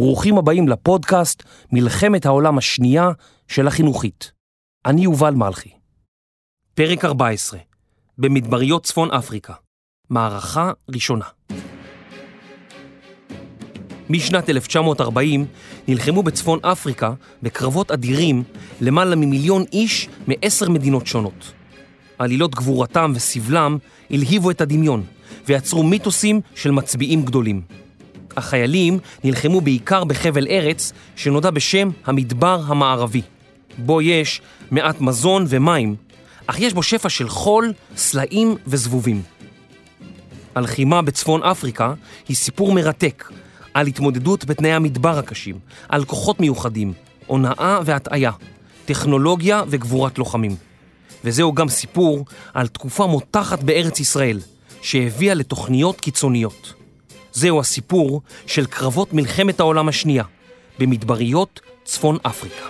ברוכים הבאים לפודקאסט מלחמת העולם השנייה של החינוכית. אני יובל מלכי. פרק 14, במדבריות צפון אפריקה, מערכה ראשונה. משנת 1940 נלחמו בצפון אפריקה בקרבות אדירים למעלה ממיליון איש מעשר מדינות שונות. עלילות גבורתם וסבלם הלהיבו את הדמיון ויצרו מיתוסים של מצביעים גדולים. החיילים נלחמו בעיקר בחבל ארץ שנודע בשם המדבר המערבי, בו יש מעט מזון ומים, אך יש בו שפע של חול, סלעים וזבובים. הלחימה בצפון אפריקה היא סיפור מרתק על התמודדות בתנאי המדבר הקשים, על כוחות מיוחדים, הונאה והטעיה, טכנולוגיה וגבורת לוחמים. וזהו גם סיפור על תקופה מותחת בארץ ישראל, שהביאה לתוכניות קיצוניות. זהו הסיפור של קרבות מלחמת העולם השנייה במדבריות צפון אפריקה.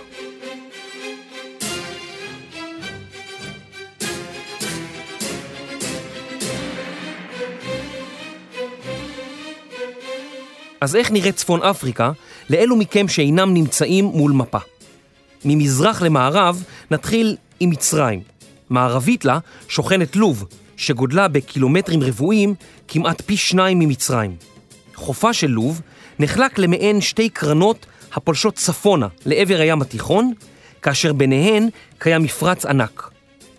אז איך נראית צפון אפריקה לאלו מכם שאינם נמצאים מול מפה? ממזרח למערב נתחיל עם מצרים. מערבית לה שוכנת לוב, שגודלה בקילומטרים רבועים כמעט פי שניים ממצרים. חופה של לוב נחלק למעין שתי קרנות הפולשות צפונה לעבר הים התיכון, כאשר ביניהן קיים מפרץ ענק.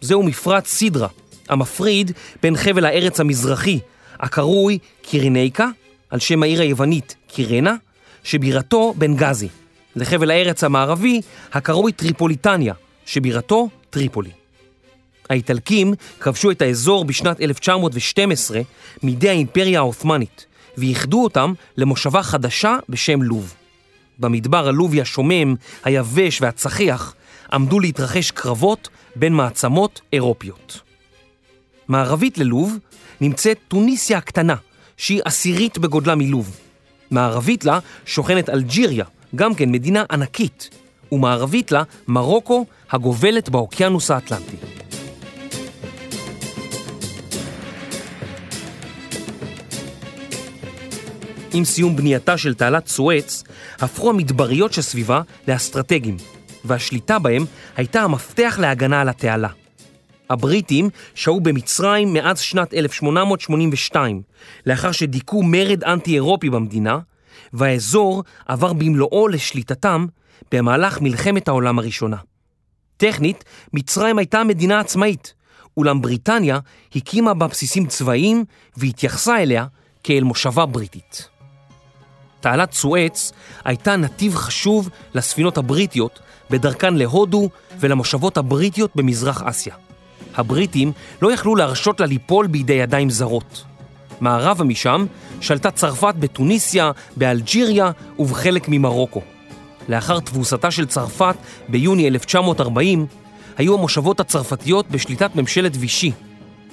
זהו מפרץ סידרה, המפריד בין חבל הארץ המזרחי, הקרוי קיריניקה, על שם העיר היוונית קירנה, שבירתו בנגזי, לחבל הארץ המערבי, הקרוי טריפוליטניה, שבירתו טריפולי. האיטלקים כבשו את האזור בשנת 1912 מידי האימפריה העות'מאנית, ואיחדו אותם למושבה חדשה בשם לוב. במדבר הלובי השומם, היבש והצחיח עמדו להתרחש קרבות בין מעצמות אירופיות. מערבית ללוב נמצאת טוניסיה הקטנה, שהיא עשירית בגודלה מלוב. מערבית לה שוכנת אלג'יריה, גם כן מדינה ענקית, ומערבית לה מרוקו הגובלת באוקיינוס האטלנטי. עם סיום בנייתה של תעלת סואץ, הפכו המדבריות שסביבה לאסטרטגיים, והשליטה בהם הייתה המפתח להגנה על התעלה. הבריטים שהו במצרים מאז שנת 1882, לאחר שדיכאו מרד אנטי-אירופי במדינה, והאזור עבר במלואו לשליטתם במהלך מלחמת העולם הראשונה. טכנית, מצרים הייתה מדינה עצמאית, אולם בריטניה הקימה בה בסיסים צבאיים והתייחסה אליה כאל מושבה בריטית. תעלת סואץ הייתה נתיב חשוב לספינות הבריטיות בדרכן להודו ולמושבות הבריטיות במזרח אסיה. הבריטים לא יכלו להרשות לה ליפול בידי ידיים זרות. מערבה משם שלטה צרפת בתוניסיה, באלג'יריה ובחלק ממרוקו. לאחר תבוסתה של צרפת ביוני 1940, היו המושבות הצרפתיות בשליטת ממשלת וישי.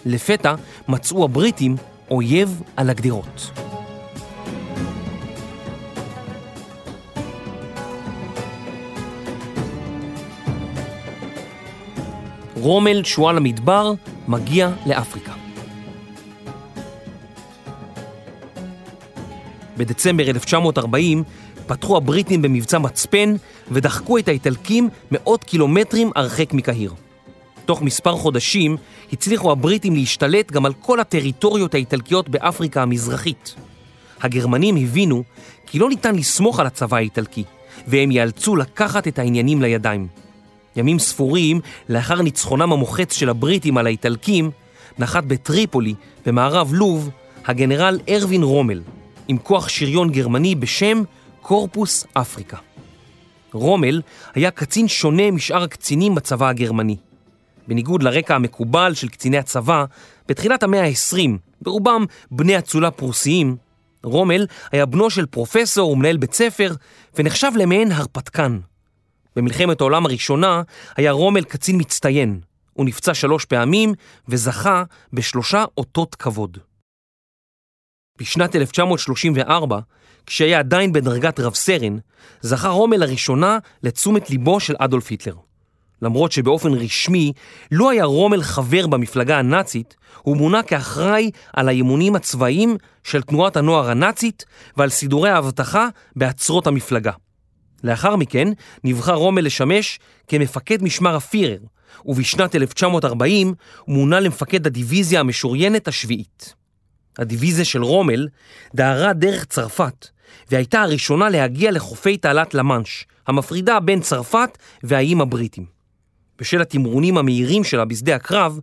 לפתע מצאו הבריטים אויב על הגדרות. רומל, שועל המדבר, מגיע לאפריקה. בדצמבר 1940 פתחו הבריטים במבצע מצפן ודחקו את האיטלקים מאות קילומטרים הרחק מקהיר. תוך מספר חודשים הצליחו הבריטים להשתלט גם על כל הטריטוריות האיטלקיות באפריקה המזרחית. הגרמנים הבינו כי לא ניתן לסמוך על הצבא האיטלקי, והם ייאלצו לקחת את העניינים לידיים. ימים ספורים לאחר ניצחונם המוחץ של הבריטים על האיטלקים, נחת בטריפולי, במערב לוב, הגנרל ארווין רומל, עם כוח שריון גרמני בשם קורפוס אפריקה. רומל היה קצין שונה משאר הקצינים בצבא הגרמני. בניגוד לרקע המקובל של קציני הצבא, בתחילת המאה ה-20, ברובם בני אצולה פרוסיים, רומל היה בנו של פרופסור ומנהל בית ספר, ונחשב למעין הרפתקן. במלחמת העולם הראשונה היה רומל קצין מצטיין. הוא נפצע שלוש פעמים וזכה בשלושה אותות כבוד. בשנת 1934, כשהיה עדיין בדרגת רב סרן, זכה רומל לראשונה לתשומת ליבו של אדולף היטלר. למרות שבאופן רשמי לא היה רומל חבר במפלגה הנאצית, הוא מונה כאחראי על האימונים הצבאיים של תנועת הנוער הנאצית ועל סידורי האבטחה בעצרות המפלגה. לאחר מכן נבחר רומל לשמש כמפקד משמר הפירר, ובשנת 1940 הוא מונה למפקד הדיוויזיה המשוריינת השביעית. הדיוויזיה של רומל דהרה דרך צרפת, והייתה הראשונה להגיע לחופי תעלת למאנש, המפרידה בין צרפת והאיים הבריטים. בשל התמרונים המהירים שלה בשדה הקרב,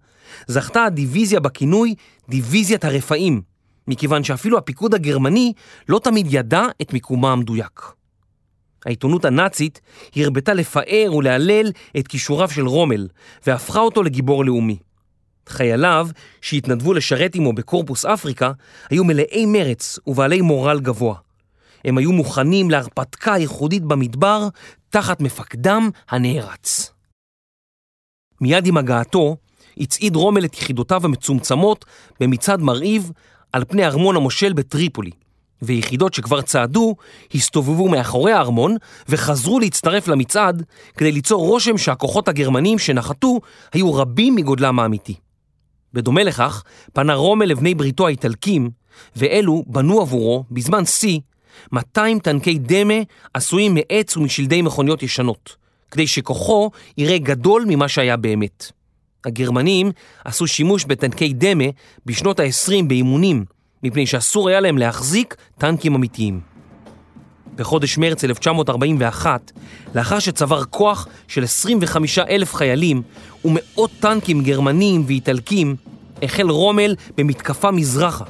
זכתה הדיוויזיה בכינוי דיוויזיית הרפאים, מכיוון שאפילו הפיקוד הגרמני לא תמיד ידע את מיקומה המדויק. העיתונות הנאצית הרבתה לפאר ולהלל את כישוריו של רומל, והפכה אותו לגיבור לאומי. חייליו, שהתנדבו לשרת עמו בקורפוס אפריקה, היו מלאי מרץ ובעלי מורל גבוה. הם היו מוכנים להרפתקה ייחודית במדבר, תחת מפקדם הנערץ. מיד עם הגעתו, הצעיד רומל את יחידותיו המצומצמות במצעד מרהיב על פני ארמון המושל בטריפולי, ויחידות שכבר צעדו הסתובבו מאחורי הארמון וחזרו להצטרף למצעד כדי ליצור רושם שהכוחות הגרמנים שנחתו היו רבים מגודלם האמיתי. בדומה לכך, פנה רומל לבני בריתו האיטלקים, ואלו בנו עבורו, בזמן שיא, 200 טנקי דמה עשויים מעץ ומשלדי מכוניות ישנות, כדי שכוחו יראה גדול ממה שהיה באמת. הגרמנים עשו שימוש בטנקי דמה בשנות ה-20 באימונים, מפני שאסור היה להם להחזיק טנקים אמיתיים. בחודש מרץ 1941, לאחר שצבר כוח של 25 אלף חיילים ומאות טנקים גרמנים ואיטלקים, החל רומל במתקפה מזרחה,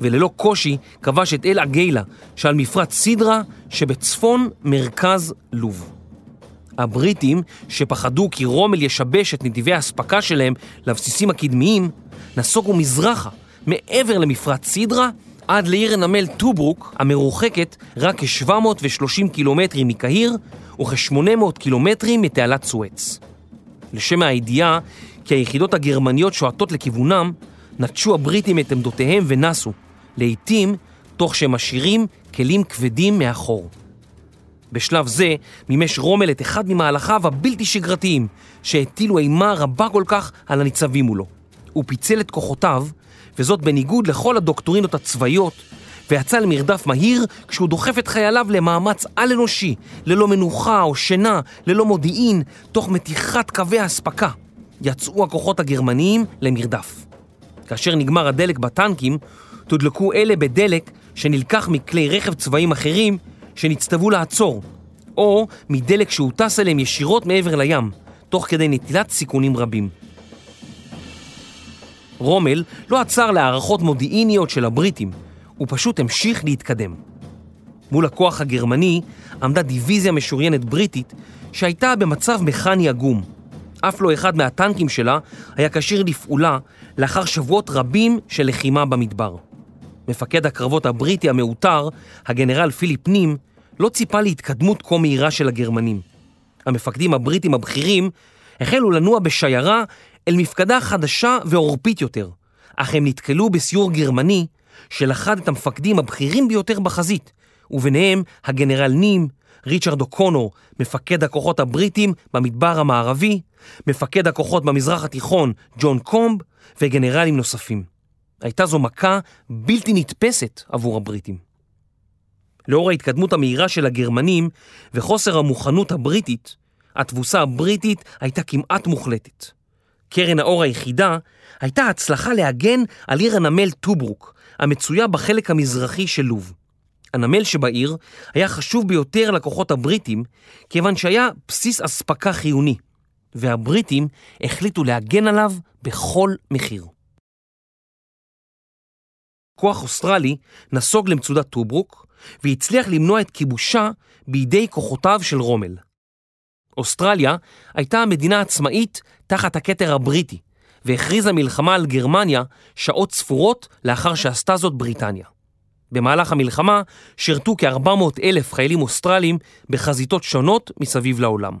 וללא קושי כבש את אל עגיילה שעל מפרץ סידרה שבצפון מרכז לוב. הבריטים, שפחדו כי רומל ישבש את נתיבי האספקה שלהם לבסיסים הקדמיים, נסוגו מזרחה, מעבר למפרץ סידרה, עד לעיר הנמל טוברוק, המרוחקת רק כ-730 קילומטרים מקהיר וכ-800 קילומטרים מתעלת סואץ. לשם הידיעה כי היחידות הגרמניות שועטות לכיוונם, נטשו הבריטים את עמדותיהם ונסו, לעתים תוך שהם משאירים כלים כבדים מאחור. בשלב זה מימש רומל את אחד ממהלכיו הבלתי שגרתיים, שהטילו אימה רבה כל כך על הניצבים מולו. הוא פיצל את כוחותיו, וזאת בניגוד לכל הדוקטורינות הצבאיות, ויצא למרדף מהיר כשהוא דוחף את חייליו למאמץ על-אנושי, ללא מנוחה או שינה, ללא מודיעין, תוך מתיחת קווי האספקה. יצאו הכוחות הגרמניים למרדף. כאשר נגמר הדלק בטנקים, תודלקו אלה בדלק שנלקח מכלי רכב צבאיים אחרים שנצטוו לעצור, או מדלק שהוטס אליהם ישירות מעבר לים, תוך כדי נטילת סיכונים רבים. רומל לא עצר להערכות מודיעיניות של הבריטים, הוא פשוט המשיך להתקדם. מול הכוח הגרמני עמדה דיוויזיה משוריינת בריטית שהייתה במצב מכני עגום. אף לא אחד מהטנקים שלה היה כשיר לפעולה לאחר שבועות רבים של לחימה במדבר. מפקד הקרבות הבריטי המעוטר, הגנרל פיליפ נים, לא ציפה להתקדמות כה מהירה של הגרמנים. המפקדים הבריטים הבכירים החלו לנוע בשיירה אל מפקדה חדשה ועורפית יותר, אך הם נתקלו בסיור גרמני שלכד את המפקדים הבכירים ביותר בחזית, וביניהם הגנרל נים, ריצ'רד אוקונור, מפקד הכוחות הבריטים במדבר המערבי, מפקד הכוחות במזרח התיכון ג'ון קומב וגנרלים נוספים. הייתה זו מכה בלתי נתפסת עבור הבריטים. לאור ההתקדמות המהירה של הגרמנים וחוסר המוכנות הבריטית, התבוסה הבריטית הייתה כמעט מוחלטת. קרן האור היחידה הייתה ההצלחה להגן על עיר הנמל טוברוק, המצויה בחלק המזרחי של לוב. הנמל שבעיר היה חשוב ביותר לכוחות הבריטים, כיוון שהיה בסיס אספקה חיוני, והבריטים החליטו להגן עליו בכל מחיר. כוח אוסטרלי נסוג למצודת טוברוק, והצליח למנוע את כיבושה בידי כוחותיו של רומל. אוסטרליה הייתה מדינה עצמאית תחת הכתר הבריטי, והכריזה מלחמה על גרמניה שעות ספורות לאחר שעשתה זאת בריטניה. במהלך המלחמה שירתו כ-400 אלף חיילים אוסטרלים בחזיתות שונות מסביב לעולם.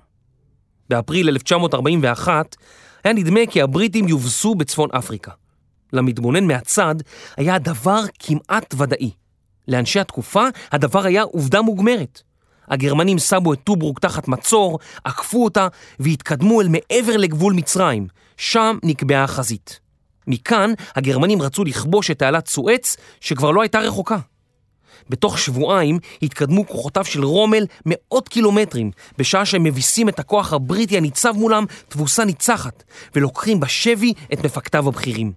באפריל 1941 היה נדמה כי הבריטים יובסו בצפון אפריקה. למתבונן מהצד היה הדבר כמעט ודאי. לאנשי התקופה הדבר היה עובדה מוגמרת. הגרמנים שמו את טוברוק תחת מצור, עקפו אותה והתקדמו אל מעבר לגבול מצרים. שם נקבעה החזית. מכאן הגרמנים רצו לכבוש את תעלת סואץ שכבר לא הייתה רחוקה. בתוך שבועיים התקדמו כוחותיו של רומל מאות קילומטרים, בשעה שהם מביסים את הכוח הבריטי הניצב מולם תבוסה ניצחת, ולוקחים בשבי את מפקדיו הבכירים.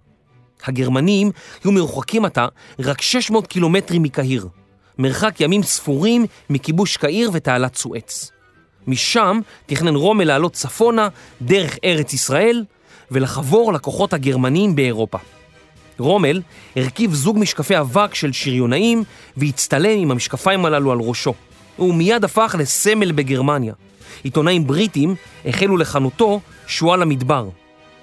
הגרמנים היו מרוחקים עתה רק 600 קילומטרים מקהיר, מרחק ימים ספורים מכיבוש קהיר ותעלת סואץ. משם תכנן רומל לעלות צפונה דרך ארץ ישראל ולחבור לכוחות הגרמניים באירופה. רומל הרכיב זוג משקפי אבק של שריונאים והצטלם עם המשקפיים הללו על ראשו. הוא מיד הפך לסמל בגרמניה. עיתונאים בריטים החלו לכנותו שועל המדבר.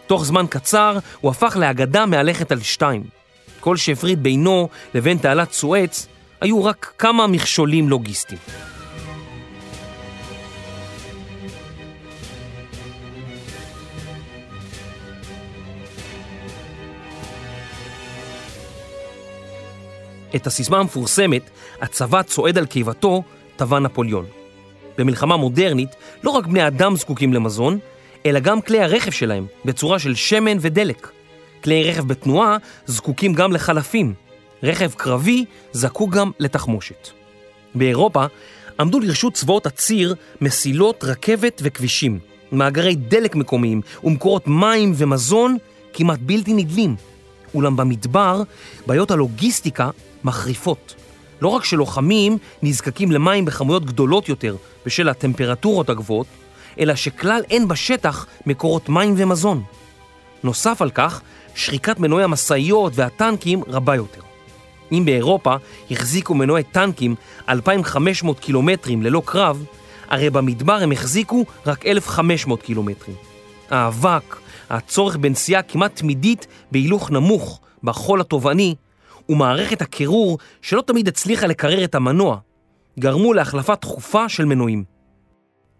תוך זמן קצר הוא הפך לאגדה מהלכת על שתיים. כל שהפריד בינו לבין תעלת סואץ היו רק כמה מכשולים לוגיסטיים. את הסיסמה המפורסמת, הצבא צועד על קיבתו, טבע נפוליאון. במלחמה מודרנית, לא רק בני אדם זקוקים למזון, אלא גם כלי הרכב שלהם, בצורה של שמן ודלק. כלי רכב בתנועה זקוקים גם לחלפים. רכב קרבי זקוק גם לתחמושת. באירופה עמדו לרשות צבאות הציר מסילות, רכבת וכבישים, מאגרי דלק מקומיים ומקורות מים ומזון כמעט בלתי נדלים. אולם במדבר בעיות הלוגיסטיקה מחריפות. לא רק שלוחמים נזקקים למים בכמויות גדולות יותר בשל הטמפרטורות הגבוהות, אלא שכלל אין בשטח מקורות מים ומזון. נוסף על כך, שריקת מנועי המשאיות והטנקים רבה יותר. אם באירופה החזיקו מנועי טנקים 2,500 קילומטרים ללא קרב, הרי במדבר הם החזיקו רק 1,500 קילומטרים. האבק, הצורך בנסיעה כמעט תמידית בהילוך נמוך, בחול התובעני, ומערכת הקירור שלא תמיד הצליחה לקרר את המנוע, גרמו להחלפה תכופה של מנועים.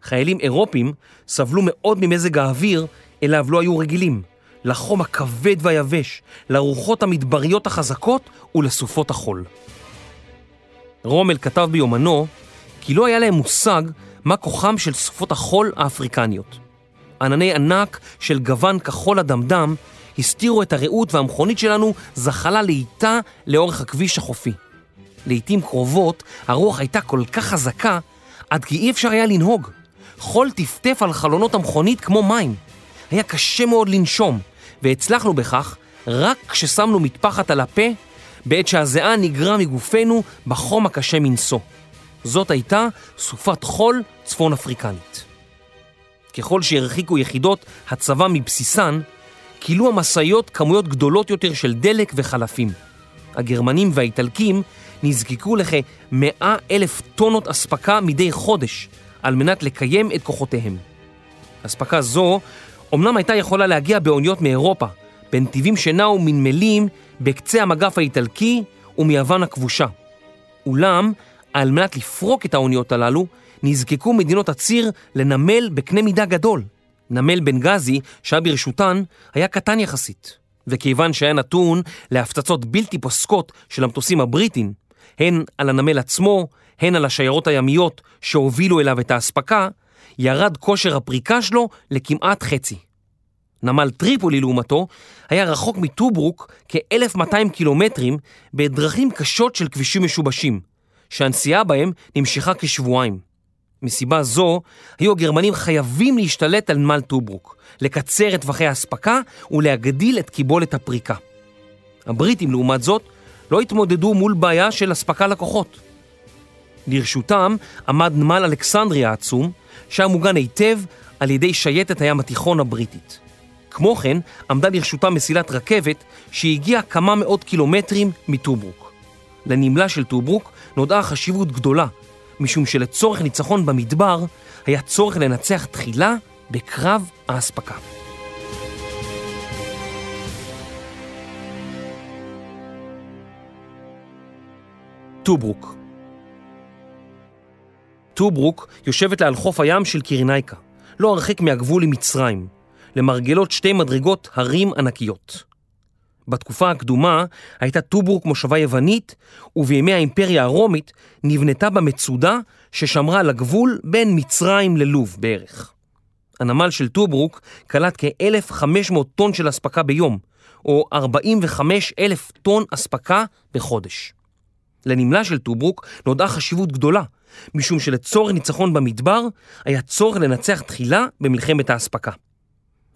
חיילים אירופים סבלו מאוד ממזג האוויר אליו לא היו רגילים, לחום הכבד והיבש, לרוחות המדבריות החזקות ולסופות החול. רומל כתב ביומנו כי לא היה להם מושג מה כוחם של סופות החול האפריקניות. ענני ענק של גוון כחול אדמדם הסתירו את הרעות והמכונית שלנו זחלה לאיטה לאורך הכביש החופי. לעיתים קרובות הרוח הייתה כל כך חזקה עד כי אי אפשר היה לנהוג. חול טפטף על חלונות המכונית כמו מים. היה קשה מאוד לנשום, והצלחנו בכך רק כששמנו מטפחת על הפה בעת שהזיעה נגרה מגופנו בחום הקשה מנשוא. זאת הייתה סופת חול צפון אפריקנית. ככל שהרחיקו יחידות הצבא מבסיסן, כילו המשאיות כמויות גדולות יותר של דלק וחלפים. הגרמנים והאיטלקים נזקקו לכ-100 אלף טונות אספקה מדי חודש על מנת לקיים את כוחותיהם. אספקה זו אומנם הייתה יכולה להגיע באוניות מאירופה, בנתיבים שנעו מנמלים בקצה המגף האיטלקי ומיוון הכבושה. אולם, על מנת לפרוק את האוניות הללו, נזקקו מדינות הציר לנמל בקנה מידה גדול. נמל בנגזי, שהיה ברשותן, היה קטן יחסית. וכיוון שהיה נתון להפצצות בלתי פוסקות של המטוסים הבריטים, הן על הנמל עצמו, הן על השיירות הימיות שהובילו אליו את האספקה, ירד כושר הפריקה שלו לכמעט חצי. נמל טריפולי לעומתו היה רחוק מטוברוק כ-1200 קילומטרים בדרכים קשות של כבישים משובשים, שהנסיעה בהם נמשכה כשבועיים. מסיבה זו, היו הגרמנים חייבים להשתלט על נמל טוברוק, לקצר את טווחי האספקה ולהגדיל את קיבולת הפריקה. הבריטים, לעומת זאת, לא התמודדו מול בעיה של אספקה לקוחות. לרשותם עמד נמל אלכסנדריה העצום, שהיה מוגן היטב על ידי שייטת הים התיכון הבריטית. כמו כן, עמדה לרשותם מסילת רכבת שהגיעה כמה מאות קילומטרים מטוברוק. לנמלה של טוברוק נודעה חשיבות גדולה משום שלצורך ניצחון במדבר, היה צורך לנצח תחילה בקרב האספקה. טוברוק טוברוק יושבת לה על חוף הים של קירנייקה, לא הרחק מהגבול עם מצרים, למרגלות שתי מדרגות הרים ענקיות. בתקופה הקדומה הייתה טוברוק מושבה יוונית, ובימי האימפריה הרומית נבנתה בה מצודה ששמרה על הגבול בין מצרים ללוב בערך. הנמל של טוברוק קלט כ-1,500 טון של אספקה ביום, או 45,000 טון אספקה בחודש. לנמלה של טוברוק נודעה חשיבות גדולה, משום שלצורך ניצחון במדבר היה צורך לנצח תחילה במלחמת האספקה.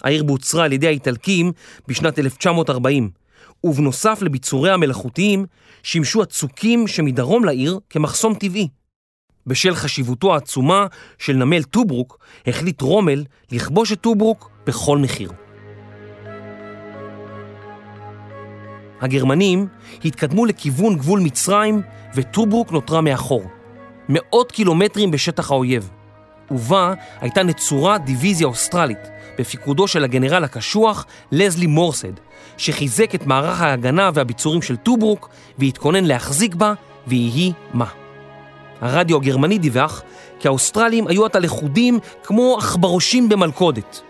העיר בוצרה על ידי האיטלקים בשנת 1940, ובנוסף לביצוריה המלאכותיים, שימשו הצוקים שמדרום לעיר כמחסום טבעי. בשל חשיבותו העצומה של נמל טוברוק, החליט רומל לכבוש את טוברוק בכל מחיר. הגרמנים התקדמו לכיוון גבול מצרים וטוברוק נותרה מאחור. מאות קילומטרים בשטח האויב, ובה הייתה נצורה דיוויזיה אוסטרלית בפיקודו של הגנרל הקשוח לזלי מורסהד, שחיזק את מערך ההגנה והביצורים של טוברוק והתכונן להחזיק בה, ויהי מה. הרדיו הגרמני דיווח כי האוסטרלים היו עתה לכודים כמו עכברושים במלכודת.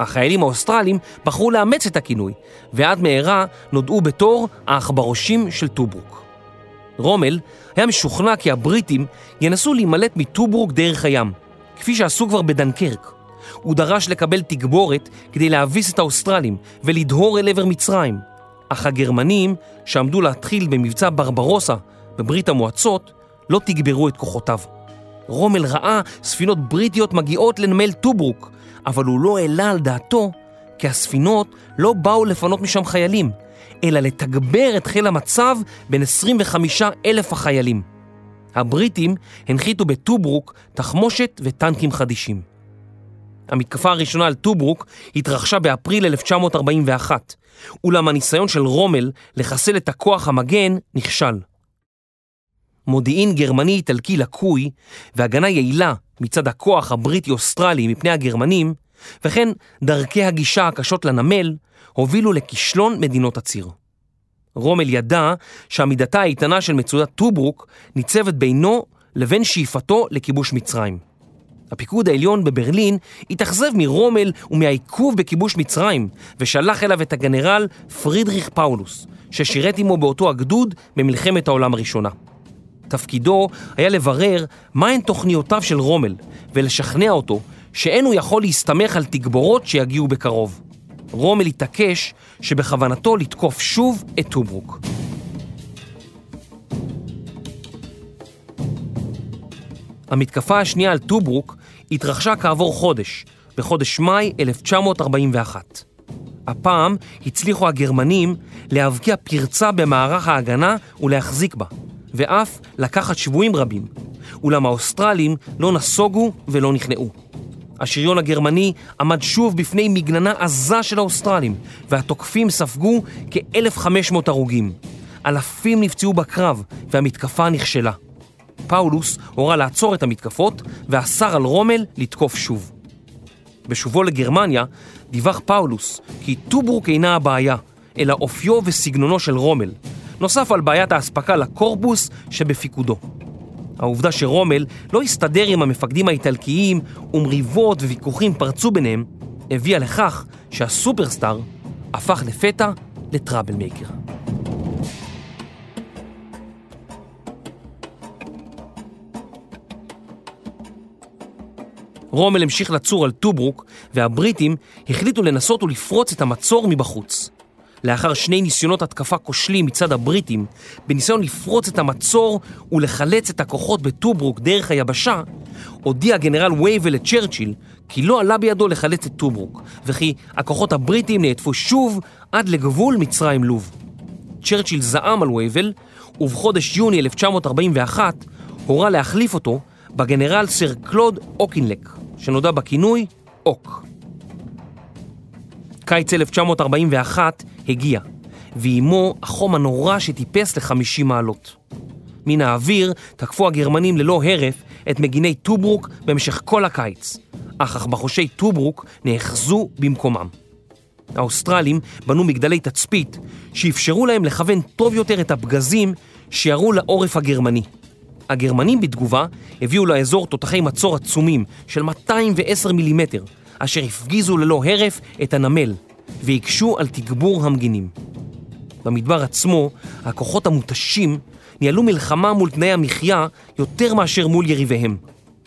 החיילים האוסטרלים בחרו לאמץ את הכינוי, ועד מהרה נודעו בתור העכברושים של טוברוק. רומל היה משוכנע כי הבריטים ינסו להימלט מטוברוק דרך הים, כפי שעשו כבר בדנקרק. הוא דרש לקבל תגבורת כדי להביס את האוסטרלים ולדהור אל עבר מצרים. אך הגרמנים, שעמדו להתחיל במבצע ברברוסה בברית המועצות, לא תגברו את כוחותיו. רומל ראה ספינות בריטיות מגיעות לנמל טוברוק, אבל הוא לא העלה על דעתו כי הספינות לא באו לפנות משם חיילים, אלא לתגבר את חיל המצב בן 25 אלף החיילים. הבריטים הנחיתו בטוברוק תחמושת וטנקים חדישים. המתקפה הראשונה על טוברוק התרחשה באפריל 1941, אולם הניסיון של רומל לחסל את הכוח המגן נכשל. מודיעין גרמני-איטלקי לקוי והגנה יעילה מצד הכוח הבריטי-אוסטרלי מפני הגרמנים, וכן דרכי הגישה הקשות לנמל, הובילו לכישלון מדינות הציר. רומל ידע שעמידתה האיתנה של מצודת טוברוק ניצבת בינו לבין שאיפתו לכיבוש מצרים. הפיקוד העליון בברלין התאכזב מרומל ומהעיכוב בכיבוש מצרים, ושלח אליו את הגנרל פרידריך פאולוס, ששירת עמו באותו הגדוד במלחמת העולם הראשונה. תפקידו היה לברר מהן תוכניותיו של רומל, ולשכנע אותו שאין הוא יכול להסתמך על תגבורות שיגיעו בקרוב. רומל התעקש שבכוונתו לתקוף שוב את טוברוק. המתקפה השנייה על טוברוק התרחשה כעבור חודש, בחודש מאי 1941. הפעם הצליחו הגרמנים להבקיע פרצה במערך ההגנה ולהחזיק בה, ואף לקחת שבויים רבים, אולם האוסטרלים לא נסוגו ולא נכנעו. השריון הגרמני עמד שוב בפני מגננה עזה של האוסטרלים, והתוקפים ספגו כ-1,500 הרוגים. אלפים נפצעו בקרב, והמתקפה נכשלה. פאולוס הורה לעצור את המתקפות, ואסר על רומל לתקוף שוב. בשובו לגרמניה דיווח פאולוס כי טוברוק אינה הבעיה, אלא אופיו וסגנונו של רומל, נוסף על בעיית האספקה לקורפוס שבפיקודו. העובדה שרומל לא הסתדר עם המפקדים האיטלקיים ומריבות וויכוחים פרצו ביניהם, הביאה לכך שהסופרסטאר הפך לפתע ל trouble maker. רומל המשיך לצור על טוברוק, והבריטים החליטו לנסות ולפרוץ את המצור מבחוץ. לאחר שני ניסיונות התקפה כושלים מצד הבריטים, בניסיון לפרוץ את המצור ולחלץ את הכוחות בטוברוק דרך היבשה, הודיע גנרל וייבל לצ'רצ'יל כי לא עלה בידו לחלץ את טוברוק, וכי הכוחות הבריטים נהדפו שוב עד לגבול מצרים לוב. צ'רצ'יל זעם על וייבל, ובחודש יוני 1941 הורה להחליף אותו בגנרל סר קלוד אוקינלק, שנודע בכינוי אוק. קיץ 1941 הגיע, ועימו החום הנורא שטיפס ל-50 מעלות. מן האוויר תקפו הגרמנים ללא הרף את מגיני טוברוק במשך כל הקיץ, אך עכברושי טוברוק נאחזו במקומם. האוסטרלים בנו מגדלי תצפית שאפשרו להם לכוון טוב יותר את הפגזים שירו לעורף הגרמני. הגרמנים בתגובה הביאו לאזור תותחי מצור עצומים של 210 מילימטר, אשר הפגיזו ללא הרף את הנמל והקשו על תגבור המגינים. במדבר עצמו, הכוחות המותשים ניהלו מלחמה מול תנאי המחיה יותר מאשר מול יריביהם.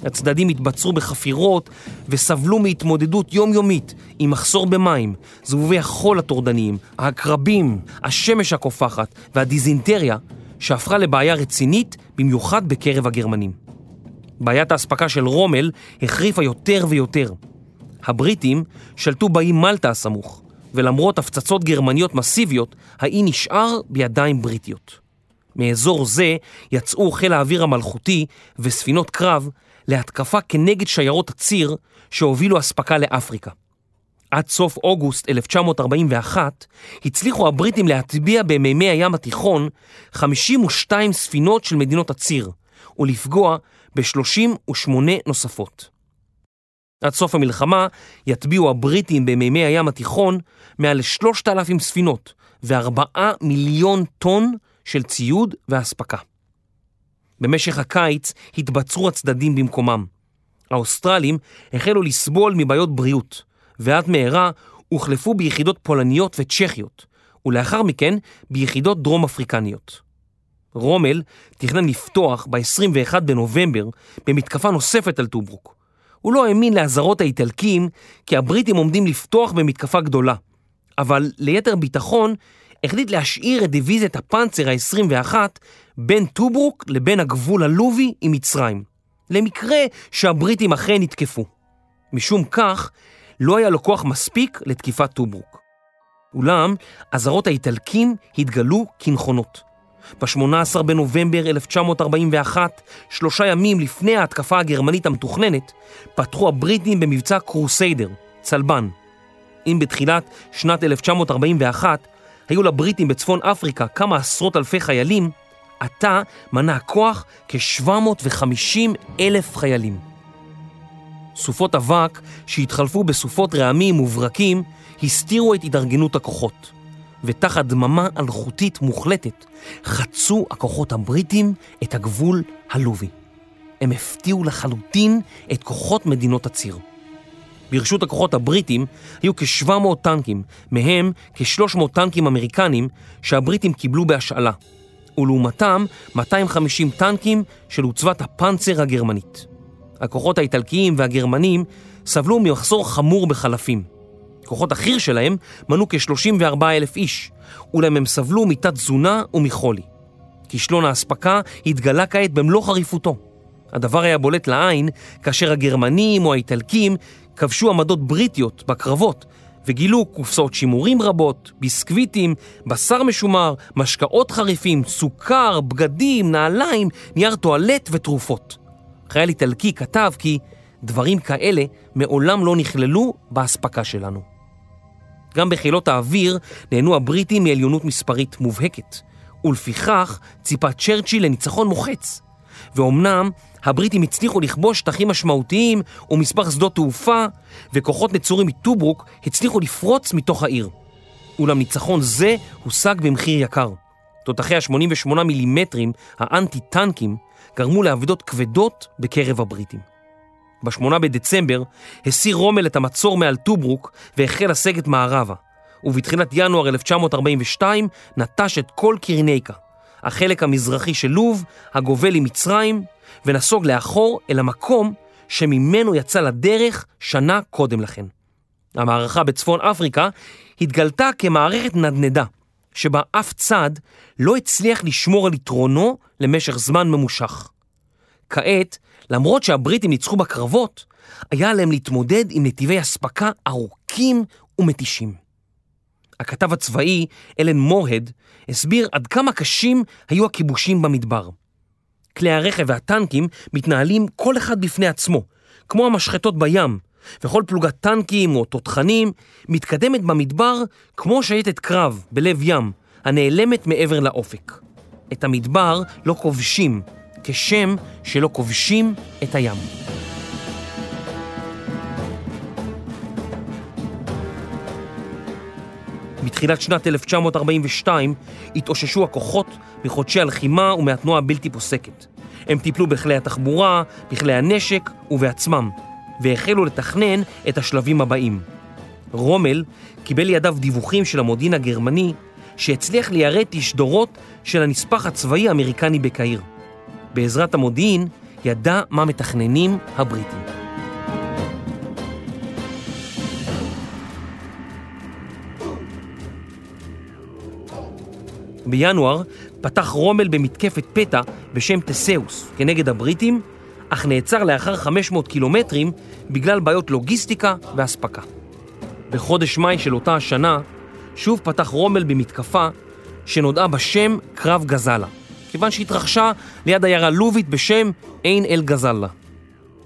הצדדים התבצרו בחפירות וסבלו מהתמודדות יומיומית עם מחסור במים, זבובי החול הטורדניים, העקרבים, השמש הקופחת והדיזינטריה שהפכה לבעיה רצינית במיוחד בקרב הגרמנים. בעיית האספקה של רומל החריפה יותר ויותר. הבריטים שלטו באי מלטה הסמוך, ולמרות הפצצות גרמניות מסיביות, האי נשאר בידיים בריטיות. מאזור זה יצאו חיל האוויר המלכותי וספינות קרב להתקפה כנגד שיירות הציר שהובילו אספקה לאפריקה. עד סוף אוגוסט 1941 הצליחו הבריטים להטביע במימי הים התיכון 52 ספינות של מדינות הציר ולפגוע ב-38 נוספות. עד סוף המלחמה יטביעו הבריטים במימי הים התיכון מעל ל-3,000 ספינות ו-4 מיליון טון של ציוד ואספקה. במשך הקיץ התבצרו הצדדים במקומם. האוסטרלים החלו לסבול מבעיות בריאות, ועד מהרה הוחלפו ביחידות פולניות וצ'כיות, ולאחר מכן ביחידות דרום אפריקניות. רומל תכנן לפתוח ב-21 בנובמבר במתקפה נוספת על טוברוק. הוא לא האמין לאזהרות האיטלקים כי הבריטים עומדים לפתוח במתקפה גדולה, אבל ליתר ביטחון החליט להשאיר את דיוויזיית הפנצר ה-21 בין טוברוק לבין הגבול הלובי עם מצרים, למקרה שהבריטים אכן יתקפו. משום כך, לא היה לו כוח מספיק לתקיפת טוברוק. אולם, אזהרות האיטלקים התגלו כנכונות. ב-18 בנובמבר 1941, שלושה ימים לפני ההתקפה הגרמנית המתוכננת, פתחו הבריטים במבצע קרוסיידר, צלבן. אם בתחילת שנת 1941 היו לבריטים בצפון אפריקה כמה עשרות אלפי חיילים, עתה מנה הכוח כ-750 אלף חיילים. סופות אבק שהתחלפו בסופות רעמים וברקים הסתירו את התארגנות הכוחות, ותחת דממה אלחוטית מוחלטת חצו הכוחות הבריטים את הגבול הלובי. הם הפתיעו לחלוטין את כוחות מדינות הציר. ברשות הכוחות הבריטים היו כ-700 טנקים, מהם כ-300 טנקים אמריקנים שהבריטים קיבלו בהשאלה, ולעומתם 250 טנקים של עוצבת הפנצר הגרמנית. הכוחות האיטלקיים והגרמנים סבלו ממחסור חמור בחלפים. כוחות החי"ר שלהם מנו כ-34 אלף איש, אולם הם סבלו מתת תזונה ומחולי. כישלון האספקה התגלה כעת במלוא חריפותו. הדבר היה בולט לעין כאשר הגרמנים או האיטלקים כבשו עמדות בריטיות בקרבות וגילו קופסאות שימורים רבות, ביסקוויטים, בשר משומר, משקאות חריפים, סוכר, בגדים, נעליים, נייר טואלט ותרופות. חייל איטלקי כתב כי דברים כאלה מעולם לא נכללו באספקה שלנו. גם בחילות האוויר נהנו הבריטים מעליונות מספרית מובהקת, ולפיכך ציפה צ'רצ'יל לניצחון מוחץ. ואומנם הבריטים הצליחו לכבוש שטחים משמעותיים ומספר שדות תעופה, וכוחות נצורים מטוברוק הצליחו לפרוץ מתוך העיר. אולם ניצחון זה הושג במחיר יקר. תותחי ה-88 מילימטרים, האנטי-טנקים, גרמו לאבדות כבדות בקרב הבריטים. ב-8 בדצמבר הסיר רומל את המצור מעל טוברוק והחל לסגת מערבה, ובתחילת ינואר 1942 נטש את כל קירניקה, החלק המזרחי של לוב, הגובל עם מצרים, ונסוג לאחור אל המקום שממנו יצא לדרך שנה קודם לכן. המערכה בצפון אפריקה התגלתה כמערכת נדנדה, שבה אף צד לא הצליח לשמור על יתרונו למשך זמן ממושך. כעת, למרות שהבריטים ניצחו בקרבות, היה עליהם להתמודד עם נתיבי אספקה ארוכים ומתישים. הכתב הצבאי, אלן מורהד, הסביר עד כמה קשים היו הכיבושים במדבר. כלי הרכב והטנקים מתנהלים כל אחד בפני עצמו, כמו המשחטות בים, וכל פלוגת טנקים או תותחנים מתקדמת במדבר כמו שייטת קרב בלב ים, הנעלמת מעבר לאופק. את המדבר לא כובשים, כשם שלא כובשים את הים. בתחילת שנת 1942 התאוששו הכוחות מחודשי הלחימה ומהתנועה הבלתי פוסקת. הם טיפלו בכלי התחבורה, בכלי הנשק ובעצמם, והחלו לתכנן את השלבים הבאים. רומל קיבל לידיו דיווחים של המודיעין הגרמני שהצליח ליירט תשדורות של הנספח הצבאי האמריקני בקהיר. בעזרת המודיעין ידע מה מתכננים הבריטים. בינואר פתח רומל במתקפת פתע בשם תסאוס כנגד הבריטים, אך נעצר לאחר 500 קילומטרים בגלל בעיות לוגיסטיקה ואספקה. בחודש מאי של אותה השנה, שוב פתח רומל במתקפה שנודעה בשם קרב גזלה, כיוון שהתרחשה ליד עיירה לובית בשם עין אל גזלה.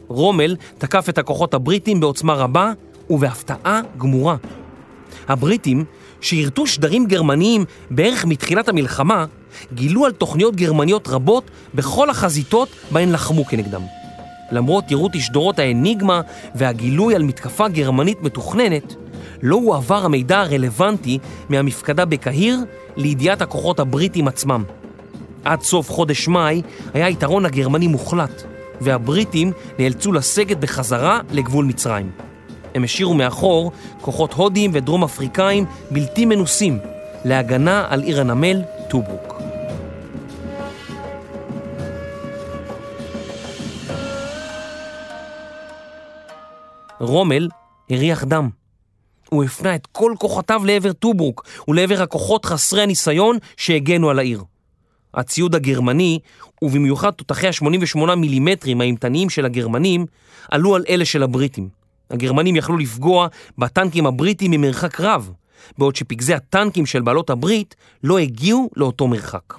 רומל תקף את הכוחות הבריטים בעוצמה רבה ובהפתעה גמורה. הבריטים, שירתו שדרים גרמניים בערך מתחילת המלחמה, גילו על תוכניות גרמניות רבות בכל החזיתות בהן לחמו כנגדם. למרות יירוט תשדורות האניגמה והגילוי על מתקפה גרמנית מתוכננת, לא הועבר המידע הרלוונטי מהמפקדה בקהיר לידיעת הכוחות הבריטים עצמם. עד סוף חודש מאי היה יתרון הגרמני מוחלט, והבריטים נאלצו לסגת בחזרה לגבול מצרים. הם השאירו מאחור כוחות הודיים ודרום אפריקאים בלתי מנוסים להגנה על עיר הנמל טוברוק. רומל הריח דם. הוא הפנה את כל כוחותיו לעבר טוברוק ולעבר הכוחות חסרי הניסיון שהגנו על העיר. הציוד הגרמני, ובמיוחד תותחי ה-88 מילימטרים האימתניים של הגרמנים, עלו על אלה של הבריטים. הגרמנים יכלו לפגוע בטנקים הבריטים ממרחק רב, בעוד שפגזי הטנקים של בעלות הברית לא הגיעו לאותו מרחק.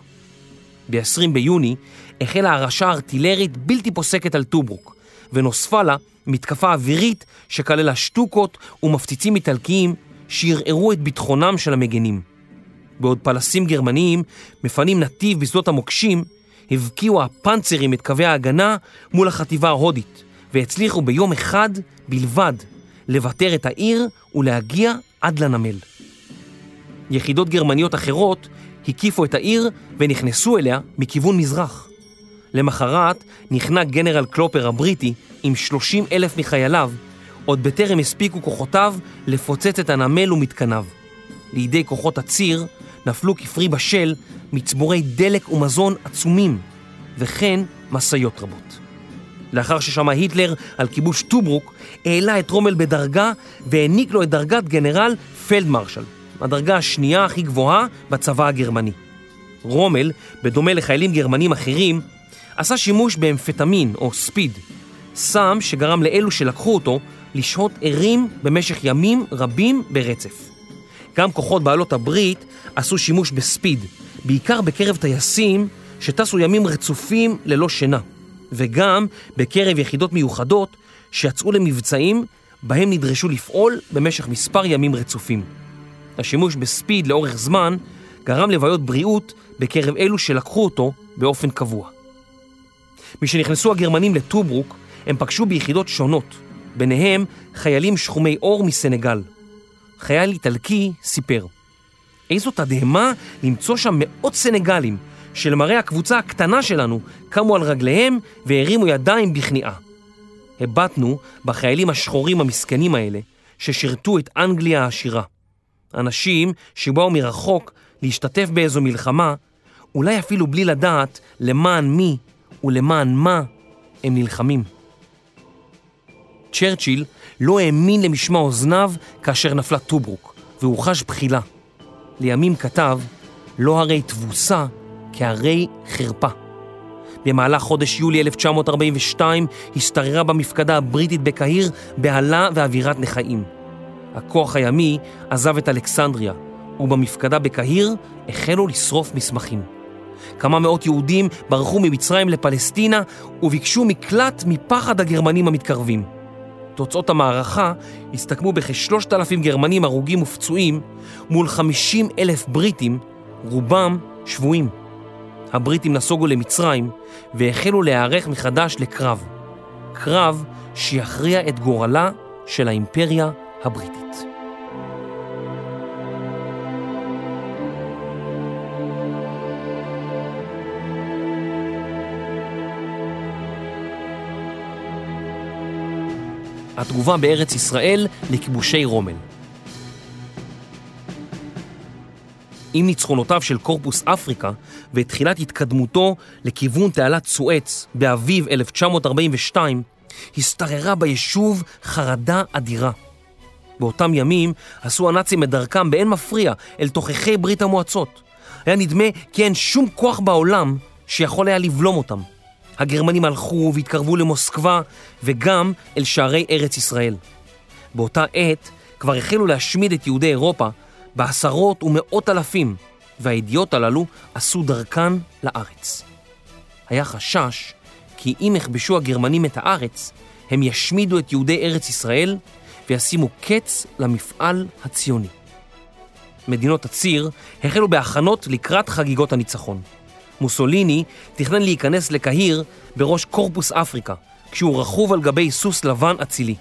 ב-20 ביוני החלה הרעשה ארטילרית בלתי פוסקת על טוברוק, ונוספה לה מתקפה אווירית שכללה שטוקות ומפציצים איטלקיים שערערו את ביטחונם של המגנים. בעוד פלסים גרמניים מפנים נתיב בשדות המוקשים, הבקיעו הפנצרים את קווי ההגנה מול החטיבה ההודית, והצליחו ביום אחד בלבד לוותר את העיר ולהגיע עד לנמל. יחידות גרמניות אחרות הקיפו את העיר ונכנסו אליה מכיוון מזרח. למחרת נכנע גנרל קלופר הבריטי עם 30 אלף מחייליו, עוד בטרם הספיקו כוחותיו לפוצץ את הנמל ומתקניו. לידי כוחות הציר נפלו כפרי בשל מצבורי דלק ומזון עצומים, וכן משאיות רבות. לאחר ששמע היטלר על כיבוש טוברוק, העלה את רומל בדרגה והעניק לו את דרגת גנרל פלדמרשל, הדרגה השנייה הכי גבוהה בצבא הגרמני. רומל, בדומה לחיילים גרמנים אחרים, עשה שימוש באמפטמין או ספיד, סם שגרם לאלו שלקחו אותו לשהות ערים במשך ימים רבים ברצף. גם כוחות בעלות הברית עשו שימוש בספיד, בעיקר בקרב טייסים שטסו ימים רצופים ללא שינה, וגם בקרב יחידות מיוחדות שיצאו למבצעים בהם נדרשו לפעול במשך מספר ימים רצופים. השימוש בספיד לאורך זמן גרם לבעיות בריאות בקרב אלו שלקחו אותו באופן קבוע. משנכנסו הגרמנים לטוברוק, הם פגשו ביחידות שונות, ביניהם חיילים שחומי עור מסנגל. חייל איטלקי סיפר, איזו תדהמה למצוא שם מאות סנגלים, שלמראה הקבוצה הקטנה שלנו קמו על רגליהם והרימו ידיים בכניעה. הבטנו בחיילים השחורים המסכנים האלה, ששירתו את אנגליה העשירה. אנשים שבאו מרחוק להשתתף באיזו מלחמה, אולי אפילו בלי לדעת למען מי ולמען מה הם נלחמים. צ'רצ'יל לא האמין למשמע אוזניו כאשר נפלה טוברוק, והוא חש בחילה. לימים כתב, לא הרי תבוסה, כהרי חרפה. במהלך חודש יולי 1942 השתררה במפקדה הבריטית בקהיר בהלה ואווירת נכאים. הכוח הימי עזב את אלכסנדריה, ובמפקדה בקהיר החלו לשרוף מסמכים. כמה מאות יהודים ברחו ממצרים לפלסטינה וביקשו מקלט מפחד הגרמנים המתקרבים. תוצאות המערכה הסתכמו בכשלושת אלפים גרמנים הרוגים ופצועים מול חמישים אלף בריטים, רובם שבויים. הבריטים נסוגו למצרים והחלו להיערך מחדש לקרב. קרב שיכריע את גורלה של האימפריה הבריטית. התגובה בארץ ישראל לכיבושי רומל. עם ניצחונותיו של קורפוס אפריקה ותחילת התקדמותו לכיוון תעלת סואץ באביב 1942, השתררה ביישוב חרדה אדירה. באותם ימים עשו הנאצים את דרכם באין מפריע אל תוככי ברית המועצות. היה נדמה כי אין שום כוח בעולם שיכול היה לבלום אותם. הגרמנים הלכו והתקרבו למוסקבה וגם אל שערי ארץ ישראל. באותה עת כבר החלו להשמיד את יהודי אירופה בעשרות ומאות אלפים, והידיעות הללו עשו דרכן לארץ. היה חשש כי אם יכבשו הגרמנים את הארץ, הם ישמידו את יהודי ארץ ישראל וישימו קץ למפעל הציוני. מדינות הציר החלו בהכנות לקראת חגיגות הניצחון. מוסוליני תכנן להיכנס לקהיר בראש קורפוס אפריקה, כשהוא רכוב על גבי סוס לבן אצילי.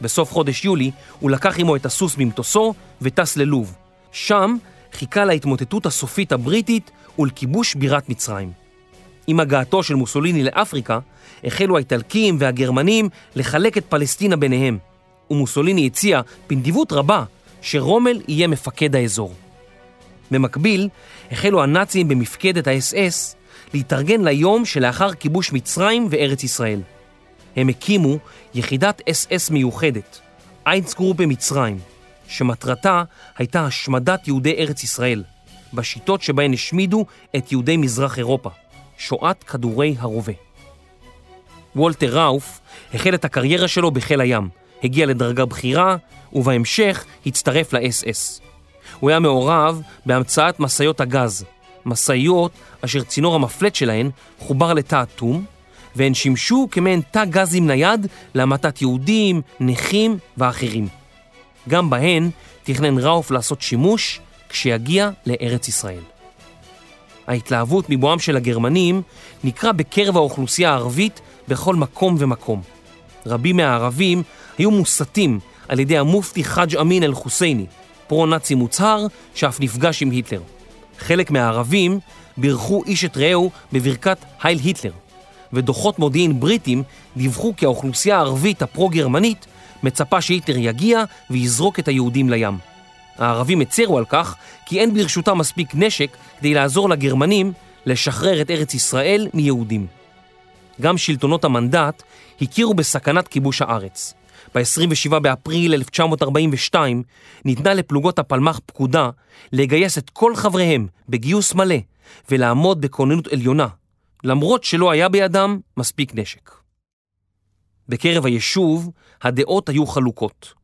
בסוף חודש יולי הוא לקח עמו את הסוס ממטוסו וטס ללוב. שם חיכה להתמוטטות הסופית הבריטית ולכיבוש בירת מצרים. עם הגעתו של מוסוליני לאפריקה, החלו האיטלקים והגרמנים לחלק את פלסטינה ביניהם, ומוסוליני הציע בנדיבות רבה שרומל יהיה מפקד האזור. במקביל, החלו הנאצים במפקדת האס-אס להתארגן ליום שלאחר כיבוש מצרים וארץ ישראל. הם הקימו יחידת אס-אס מיוחדת, איינזצגרופה מצרים, שמטרתה הייתה השמדת יהודי ארץ ישראל, בשיטות שבהן השמידו את יהודי מזרח אירופה, שואת כדורי הרובה. וולטר ראוף החל את הקריירה שלו בחיל הים, הגיע לדרגה בכירה, ובהמשך הצטרף לאס-אס. הוא היה מעורב בהמצאת משאיות הגז, משאיות אשר צינור המפלט שלהן חובר לתא אטום, והן שימשו כמעין תא גזים נייד להמתת יהודים, נכים ואחרים. גם בהן תכנן ראוף לעשות שימוש כשיגיע לארץ ישראל. ההתלהבות מבואם של הגרמנים נקרא בקרב האוכלוסייה הערבית בכל מקום ומקום. רבים מהערבים היו מוסתים על ידי המופתי חאג' אמין אל-חוסייני, פרו-נאצי מוצהר שאף נפגש עם היטלר. חלק מהערבים בירכו איש את רעהו בברכת הייל היטלר, ודוחות מודיעין בריטים דיווחו כי האוכלוסייה הערבית הפרו-גרמנית מצפה שהיטלר יגיע ויזרוק את היהודים לים. הערבים הצרו על כך כי אין ברשותם מספיק נשק כדי לעזור לגרמנים לשחרר את ארץ ישראל מיהודים. גם שלטונות המנדט הכירו בסכנת כיבוש הארץ. ב-27 באפריל 1942 ניתנה לפלוגות הפלמ"ח פקודה לגייס את כל חבריהם בגיוס מלא ולעמוד בכוננות עליונה, למרות שלא היה בידם מספיק נשק. בקרב היישוב הדעות היו חלוקות.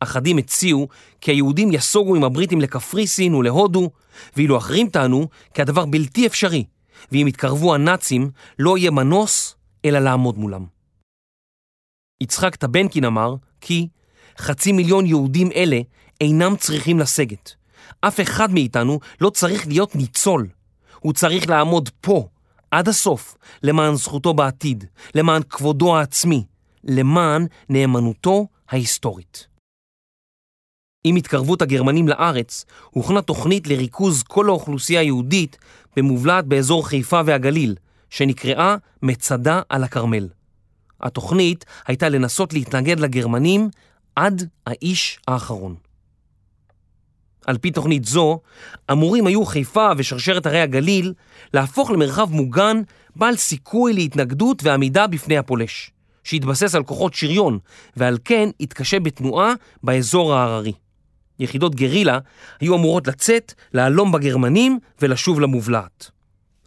אחדים הציעו כי היהודים יסוגו עם הבריטים לקפריסין ולהודו, ואילו אחרים טענו כי הדבר בלתי אפשרי, ואם יתקרבו הנאצים לא יהיה מנוס אלא לעמוד מולם. יצחק טבנקין אמר כי חצי מיליון יהודים אלה אינם צריכים לסגת. אף אחד מאיתנו לא צריך להיות ניצול. הוא צריך לעמוד פה, עד הסוף, למען זכותו בעתיד, למען כבודו העצמי, למען נאמנותו ההיסטורית. עם התקרבות הגרמנים לארץ, הוכנה תוכנית לריכוז כל האוכלוסייה היהודית במובלעת באזור חיפה והגליל, שנקראה מצדה על הכרמל. התוכנית הייתה לנסות להתנגד לגרמנים עד האיש האחרון. על פי תוכנית זו, אמורים היו חיפה ושרשרת הרי הגליל להפוך למרחב מוגן בעל סיכוי להתנגדות ועמידה בפני הפולש, שהתבסס על כוחות שריון ועל כן התקשה בתנועה באזור ההררי. יחידות גרילה היו אמורות לצאת, להלום בגרמנים ולשוב למובלעת.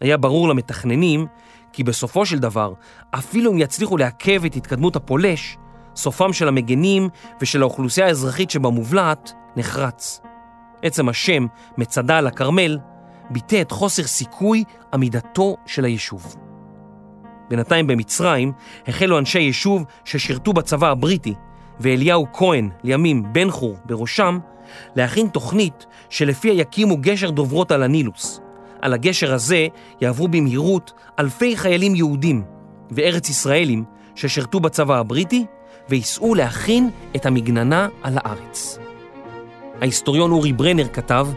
היה ברור למתכננים כי בסופו של דבר, אפילו אם יצליחו לעכב את התקדמות הפולש, סופם של המגנים ושל האוכלוסייה האזרחית שבמובלעת נחרץ. עצם השם, מצדה על הכרמל, ביטא את חוסר סיכוי עמידתו של היישוב. בינתיים במצרים החלו אנשי יישוב ששירתו בצבא הבריטי, ואליהו כהן, לימים בן חור, בראשם, להכין תוכנית שלפיה יקימו גשר דוברות על הנילוס, על הגשר הזה יעברו במהירות אלפי חיילים יהודים וארץ ישראלים ששירתו בצבא הבריטי וייסעו להכין את המגננה על הארץ. ההיסטוריון אורי ברנר כתב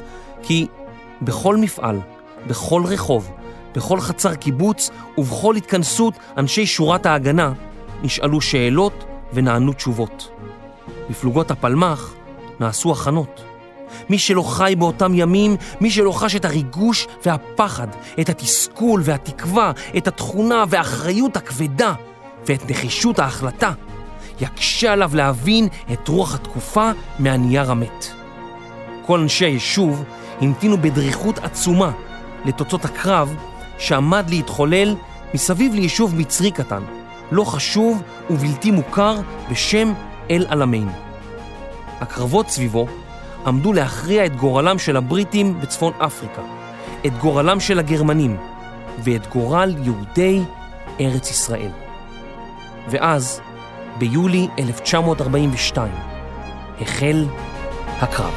כי בכל מפעל, בכל רחוב, בכל חצר קיבוץ ובכל התכנסות אנשי שורת ההגנה נשאלו שאלות ונענו תשובות. בפלוגות הפלמ"ח נעשו הכנות. מי שלא חי באותם ימים, מי שלא חש את הריגוש והפחד, את התסכול והתקווה, את התכונה והאחריות הכבדה ואת נחישות ההחלטה, יקשה עליו להבין את רוח התקופה מהנייר המת. כל אנשי היישוב המתינו בדריכות עצומה לתוצאות הקרב שעמד להתחולל מסביב ליישוב מצרי קטן, לא חשוב ובלתי מוכר בשם אל-עלמיין. הקרבות סביבו עמדו להכריע את גורלם של הבריטים בצפון אפריקה, את גורלם של הגרמנים ואת גורל יהודי ארץ ישראל. ואז, ביולי 1942, החל הקרב.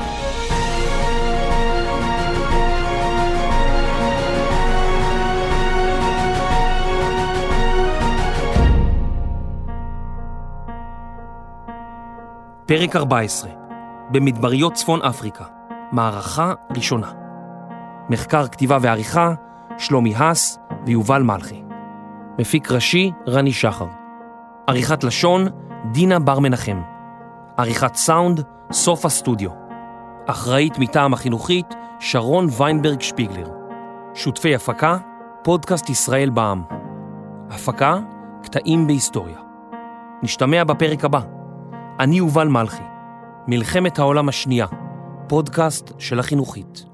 פרק 14, במדבריות צפון אפריקה, מערכה ראשונה. מחקר, כתיבה ועריכה, שלומי הס ויובל מלכי. מפיק ראשי, רני שחר. עריכת לשון, דינה בר מנחם. עריכת סאונד, סוף הסטודיו. אחראית מטעם החינוכית, שרון ויינברג שפיגלר. שותפי הפקה, פודקאסט ישראל בע"מ. הפקה, קטעים בהיסטוריה. נשתמע בפרק הבא. אני יובל מלכי, מלחמת העולם השנייה, פודקאסט של החינוכית.